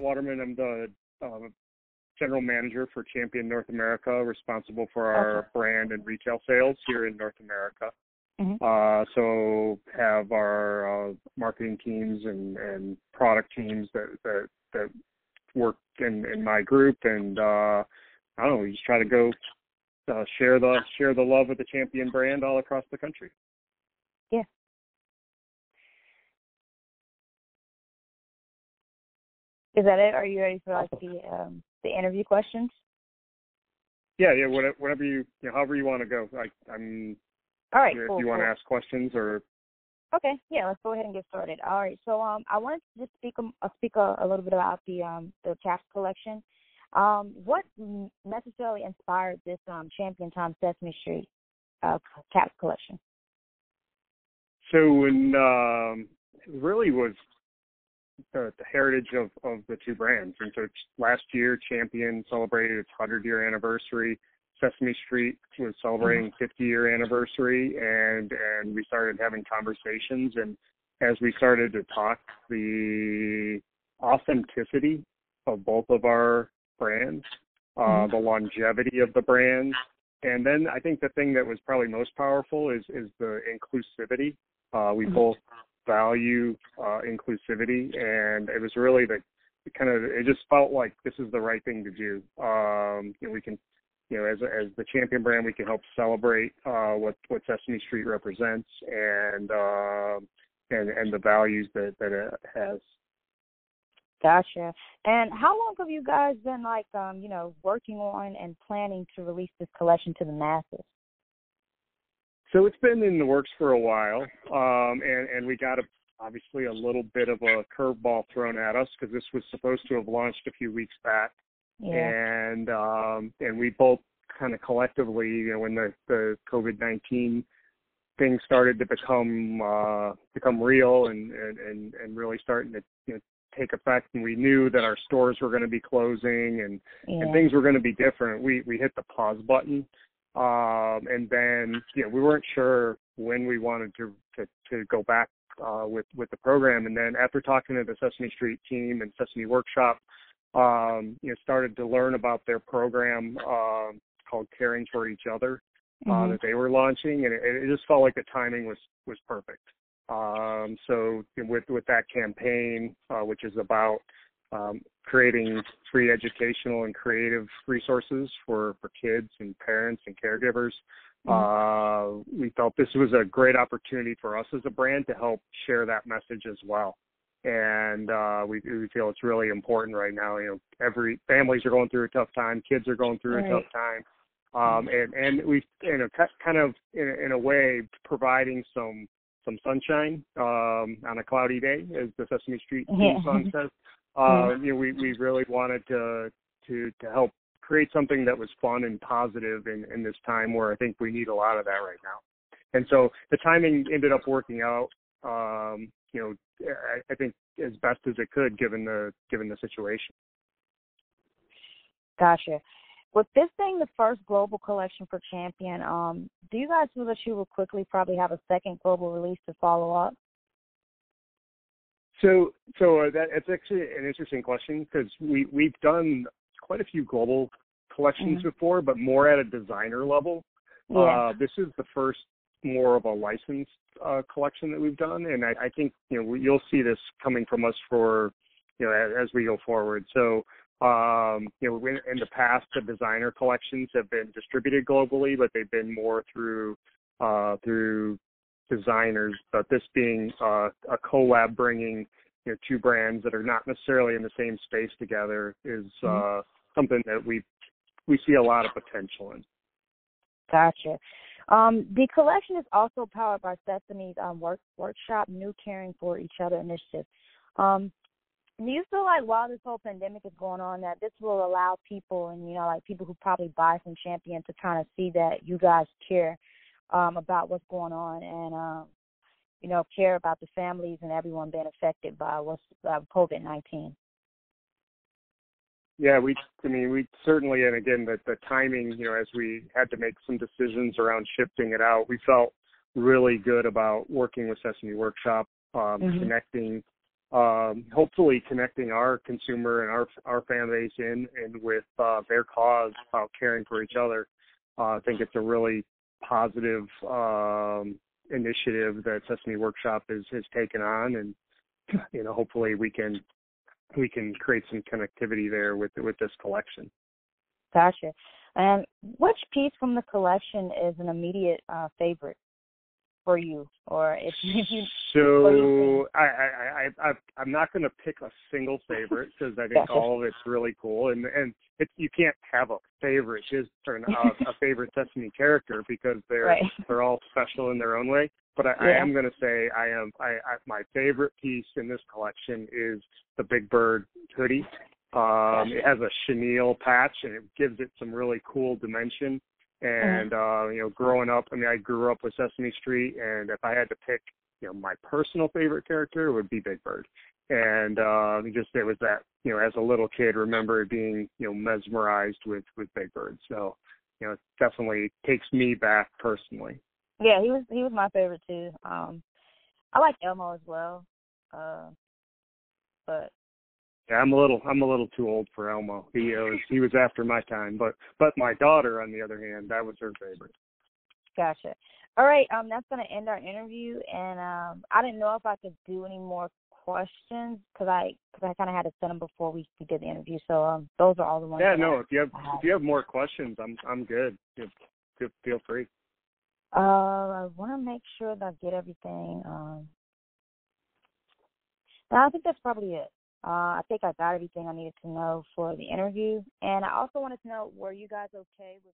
Matt Waterman. I'm the uh, general manager for Champion North America, responsible for our Okay. brand and retail sales here in North America. Mhm. Uh, so have our uh, marketing teams and, and product teams that, that that work in, in my group, and uh, I don't know. We just try to go uh, share the share the love of the Champion brand all across the country. Is that it? Are you ready for like the um, the interview questions? Yeah, yeah. Whatever, whatever you, you know, however you want to go. I, I'm All right, if cool. you want to ask questions or Okay, yeah, let's go ahead and get started. All right, so um, I wanted to just speak um, uh, speak a, a little bit about the um the caps collection. Um, what necessarily inspired this um Champion Time Sesame Street uh caps collection? So when um, it really was the, the heritage of, of the two brands, and so last year Champion celebrated its 100 year anniversary. Sesame Street was celebrating 50 year anniversary, and and we started having conversations. And as we started to talk, the authenticity of both of our brands, uh, Mhm. the longevity of the brands, and then I think the thing that was probably most powerful is is the inclusivity. Uh, we Mhm. both value uh, inclusivity, and it was really the kind of it just felt like this is the right thing to do. Um, you know, we can, you know, as as the champion brand, we can help celebrate uh, what what Sesame Street represents and uh, and and the values that that it has. Gotcha. And how long have you guys been like um you know working on and planning to release this collection to the masses? So it's been in the works for a while, um, and and we got a, obviously a little bit of a curveball thrown at us because this was supposed to have launched a few weeks back, Yeah. and um, and we both kind of collectively, you know, when the the COVID nineteen thing started to become uh, become real and, and and and really starting to you know take effect, and we knew that our stores were going to be closing and yeah. and things were going to be different. We we hit the pause button, um, and then you know we weren't sure when we wanted to to, to go back uh, with with the program. And then after talking to the Sesame Street team and Sesame Workshop, um, you know started to learn about their program um, called Caring for Each Other uh, Mhm. that they were launching, and it, it just felt like the timing was was perfect. Um, so with with that campaign, uh, which is about um, creating free educational and creative resources for for kids and parents and caregivers, uh, we felt this was a great opportunity for us as a brand to help share that message as well. And uh, we, we feel it's really important right now. You know, every families are going through a tough time, kids are going through Right. a tough time, um, and and we you know kind of in, in a way providing some some sunshine um, on a cloudy day, as the Sesame Street Yeah. song says. Yeah. Uh, you know, we we really wanted to to to help create something that was fun and positive in in this time where I think we need a lot of that right now. And so the timing ended up working out. Um, you know, I, I think as best as it could given the given the situation. Gotcha. With this being the first global collection for Champion, um, do you guys feel that you will quickly probably have a second global release to follow up? So, so uh, that it's actually an interesting question because we we've done quite a few global collections Mhm. before, but more at a designer level. Yeah. Uh, this is the first more of a licensed uh, collection that we've done, and I, I think you know you'll see this coming from us for you know as, as we go forward. So. Um, you know, in, in the past, the designer collections have been distributed globally, but they've been more through uh, through designers. But this being uh, a collab, bringing you know two brands that are not necessarily in the same space together, is uh, something that we we see a lot of potential in. Gotcha. Um, the collection is also powered by Sesame's um, work, workshop, New Caring for Each Other initiative. Um, do you feel like while this whole pandemic is going on, that this will allow people and you know, like people who probably buy from Champion to kind of see that you guys care um, about what's going on and um, you know, care about the families and everyone being affected by what's uh, COVID nineteen. Yeah, we. I mean, we certainly, and again, the the timing. You know, as we had to make some decisions around shifting it out, we felt really good about working with Sesame Workshop, um, Mhm. connecting um, hopefully connecting our consumer and our our fan base in and with uh, their cause about caring for each other. Uh, I think it's a really positive um, initiative that Sesame Workshop is has taken on, and you know hopefully we can we can create some connectivity there with with this collection. Gotcha. And which piece from the collection is an immediate uh, favorite for you, or if, you? So I, I I I I'm not going to pick a single favorite because I think gotcha. all of it's really cool, and and it's you can't have a favorite just or a, a favorite Sesame character because they're right. they're all special in their own way. But I, yeah. I am going to say I am I, I my favorite piece in this collection is the Big Bird hoodie. Um, it has a chenille patch and it gives it some really cool dimension. And uh, you know, growing up, I mean, I grew up with Sesame Street, and if I had to pick, you know, my personal favorite character it would be Big Bird. And uh, just it was that, you know, as a little kid, remember being, you know, mesmerized with with Big Bird. So, you know, it definitely takes me back personally. Yeah, he was he was my favorite too. Um, I like Elmo as well, uh, but yeah, I'm a little I'm a little too old for Elmo. He was he was after my time, but but my daughter on the other hand, that was her favorite. Gotcha. All right, um, that's gonna end our interview, and um, I didn't know if I could do any more questions because I because I kind of had to send them before we, we did the interview. So um, those are all the ones. Yeah, no. I, if you have if you have more questions, I'm I'm good. Feel free. Uh, I want to make sure that I get everything. Um, I think that's probably it. Uh, I think I got everything I needed to know for the interview. And I also wanted to know, were you guys okay with